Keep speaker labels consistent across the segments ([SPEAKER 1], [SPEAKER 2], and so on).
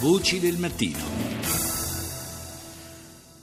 [SPEAKER 1] Voci del mattino.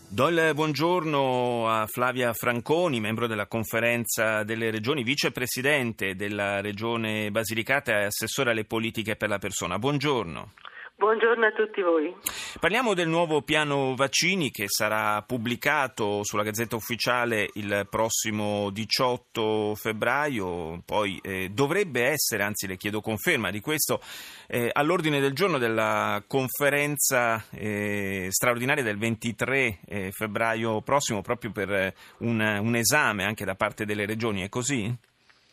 [SPEAKER 1] Do il buongiorno a Flavia Franconi, membro della conferenza delle regioni, vicepresidente della regione Basilicata e assessore alle politiche per la persona. Buongiorno.
[SPEAKER 2] Buongiorno a tutti voi.
[SPEAKER 1] Parliamo del nuovo piano vaccini che sarà pubblicato sulla Gazzetta Ufficiale il prossimo 18 febbraio, poi eh, dovrebbe essere, anzi le chiedo conferma di questo, eh, all'ordine del giorno della conferenza eh, straordinaria del 23 eh, febbraio prossimo, proprio per un, un, esame anche da parte delle regioni, è così?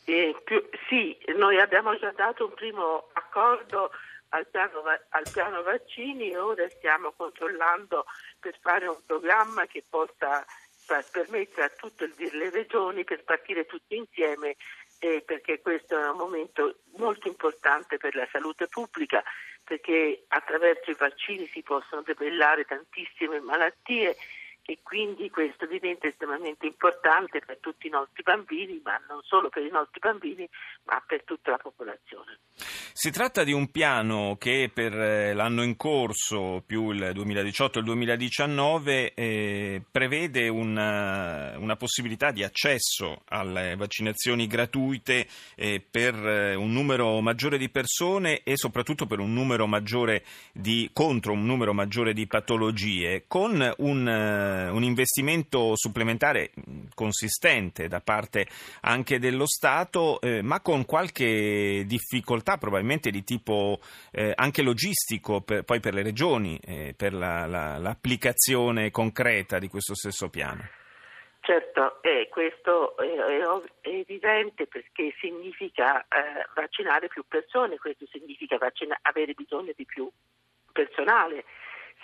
[SPEAKER 2] Eh, più, sì, noi abbiamo già dato un primo accordo al piano, al piano vaccini e ora stiamo controllando per fare un programma che possa permettere a tutte le regioni per partire tutti insieme eh, perché questo è un momento molto importante per la salute pubblica perché attraverso i vaccini si possono debellare tantissime malattie e quindi questo diventa estremamente importante per tutti i nostri bambini, ma non solo per i nostri bambini, ma per tutta la popolazione.
[SPEAKER 1] Si tratta di un piano che per eh, l'anno in corso, più il 2018 e il 2019, eh, prevede una, una, possibilità di accesso alle vaccinazioni gratuite eh, per eh, un numero maggiore di persone e soprattutto per un numero maggiore di, contro un numero maggiore di patologie, con un un investimento supplementare consistente da parte anche dello Stato, eh, ma con qualche difficoltà probabilmente di tipo eh, anche logistico per, poi per le regioni, eh, per la, la, l'applicazione concreta di questo stesso piano.
[SPEAKER 2] Certo, eh, questo è, è, evidente perché significa eh, vaccinare più persone, questo significa vaccina- avere bisogno di più personale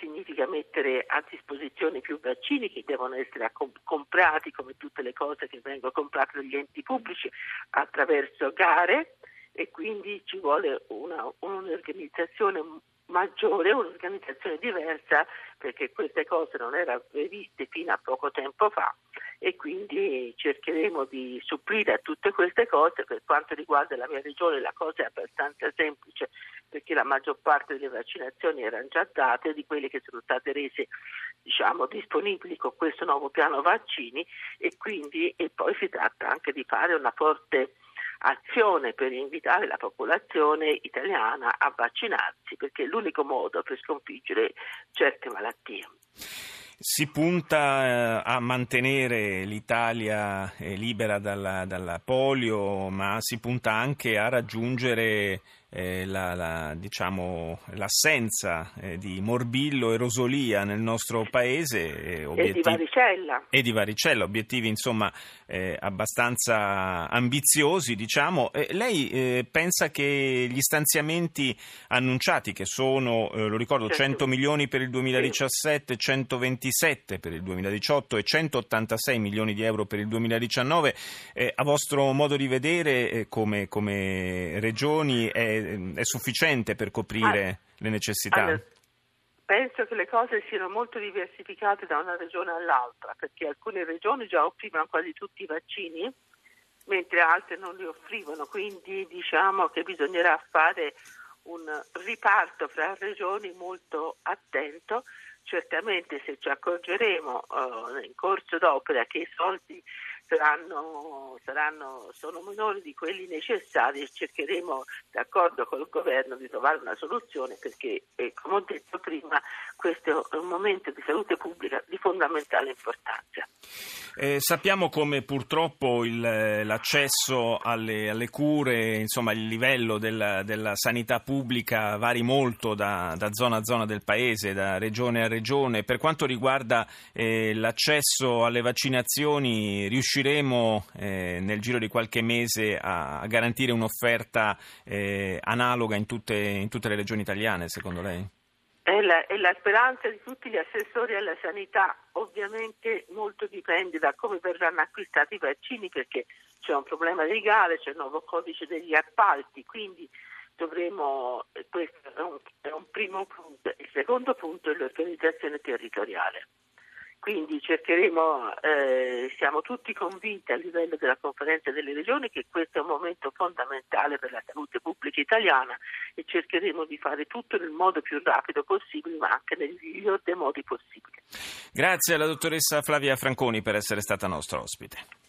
[SPEAKER 2] significa mettere a disposizione più vaccini che devono essere comprati come tutte le cose che vengono comprate dagli enti pubblici attraverso gare e quindi ci vuole una, un'organizzazione maggiore, un'organizzazione diversa perché queste cose non erano previste fino a poco tempo fa e quindi cercheremo di supplire a tutte queste cose. Per quanto riguarda la mia regione la cosa è abbastanza semplice perché la maggior parte delle vaccinazioni erano già date, di quelle che sono state rese diciamo, disponibili con questo nuovo piano vaccini e quindi e poi si tratta anche di fare una forte azione per invitare la popolazione italiana a vaccinarsi perché è l'unico modo per sconfiggere certe malattie.
[SPEAKER 1] Si punta eh, a mantenere l'Italia eh, libera dalla, dalla polio, ma si punta anche a raggiungere eh, la, la, diciamo, l'assenza eh, di morbillo e rosolia nel nostro paese
[SPEAKER 2] eh, obiettivi, e di varicella.
[SPEAKER 1] E di varicella, obiettivi insomma eh, abbastanza ambiziosi. Diciamo. lei eh, pensa che gli stanziamenti annunciati, che sono, eh, lo ricordo, certo. 100 milioni per il 2017, 127 per il 2018 e 186 milioni di euro per il 2019, a vostro modo di vedere come, come regioni è è sufficiente per coprire ah, le necessità?
[SPEAKER 2] Allora, penso che le cose siano molto diversificate da una regione all'altra, perché alcune regioni già offrivano quasi tutti i vaccini, mentre altre non li offrivano, quindi diciamo che bisognerà fare un riparto fra regioni molto attento. Certamente se ci accorgeremo uh, in corso d'opera che i soldi saranno, saranno, sono minori di quelli necessari e cercheremo, d'accordo col governo, di trovare una soluzione perché, eh, come ho detto prima, questo è un momento di salute pubblica di fondamentale importanza.
[SPEAKER 1] Eh, sappiamo come purtroppo il, l'accesso alle, alle, cure, insomma il livello della, della sanità pubblica vari molto da, da, zona a zona del paese, da regione a regione. Per quanto riguarda eh, l'accesso alle vaccinazioni, riusciremo eh, nel giro di qualche mese a, a garantire un'offerta eh, analoga in tutte, in tutte le regioni italiane, secondo lei?
[SPEAKER 2] È la, è la, speranza di tutti gli assessori alla sanità, ovviamente molto dipende da come verranno acquistati i vaccini perché c'è un problema legale, c'è il nuovo codice degli appalti, quindi dovremo, questo è un, è un primo punto. Il secondo punto è l'organizzazione territoriale. Quindi cercheremo, eh, siamo tutti convinti a livello della conferenza delle regioni che questo è un momento fondamentale per la salute pubblica italiana e cercheremo di fare tutto nel modo più rapido possibile ma anche nel miglior dei modi possibili.
[SPEAKER 1] Grazie alla dottoressa Flavia Franconi per essere stata nostra ospite.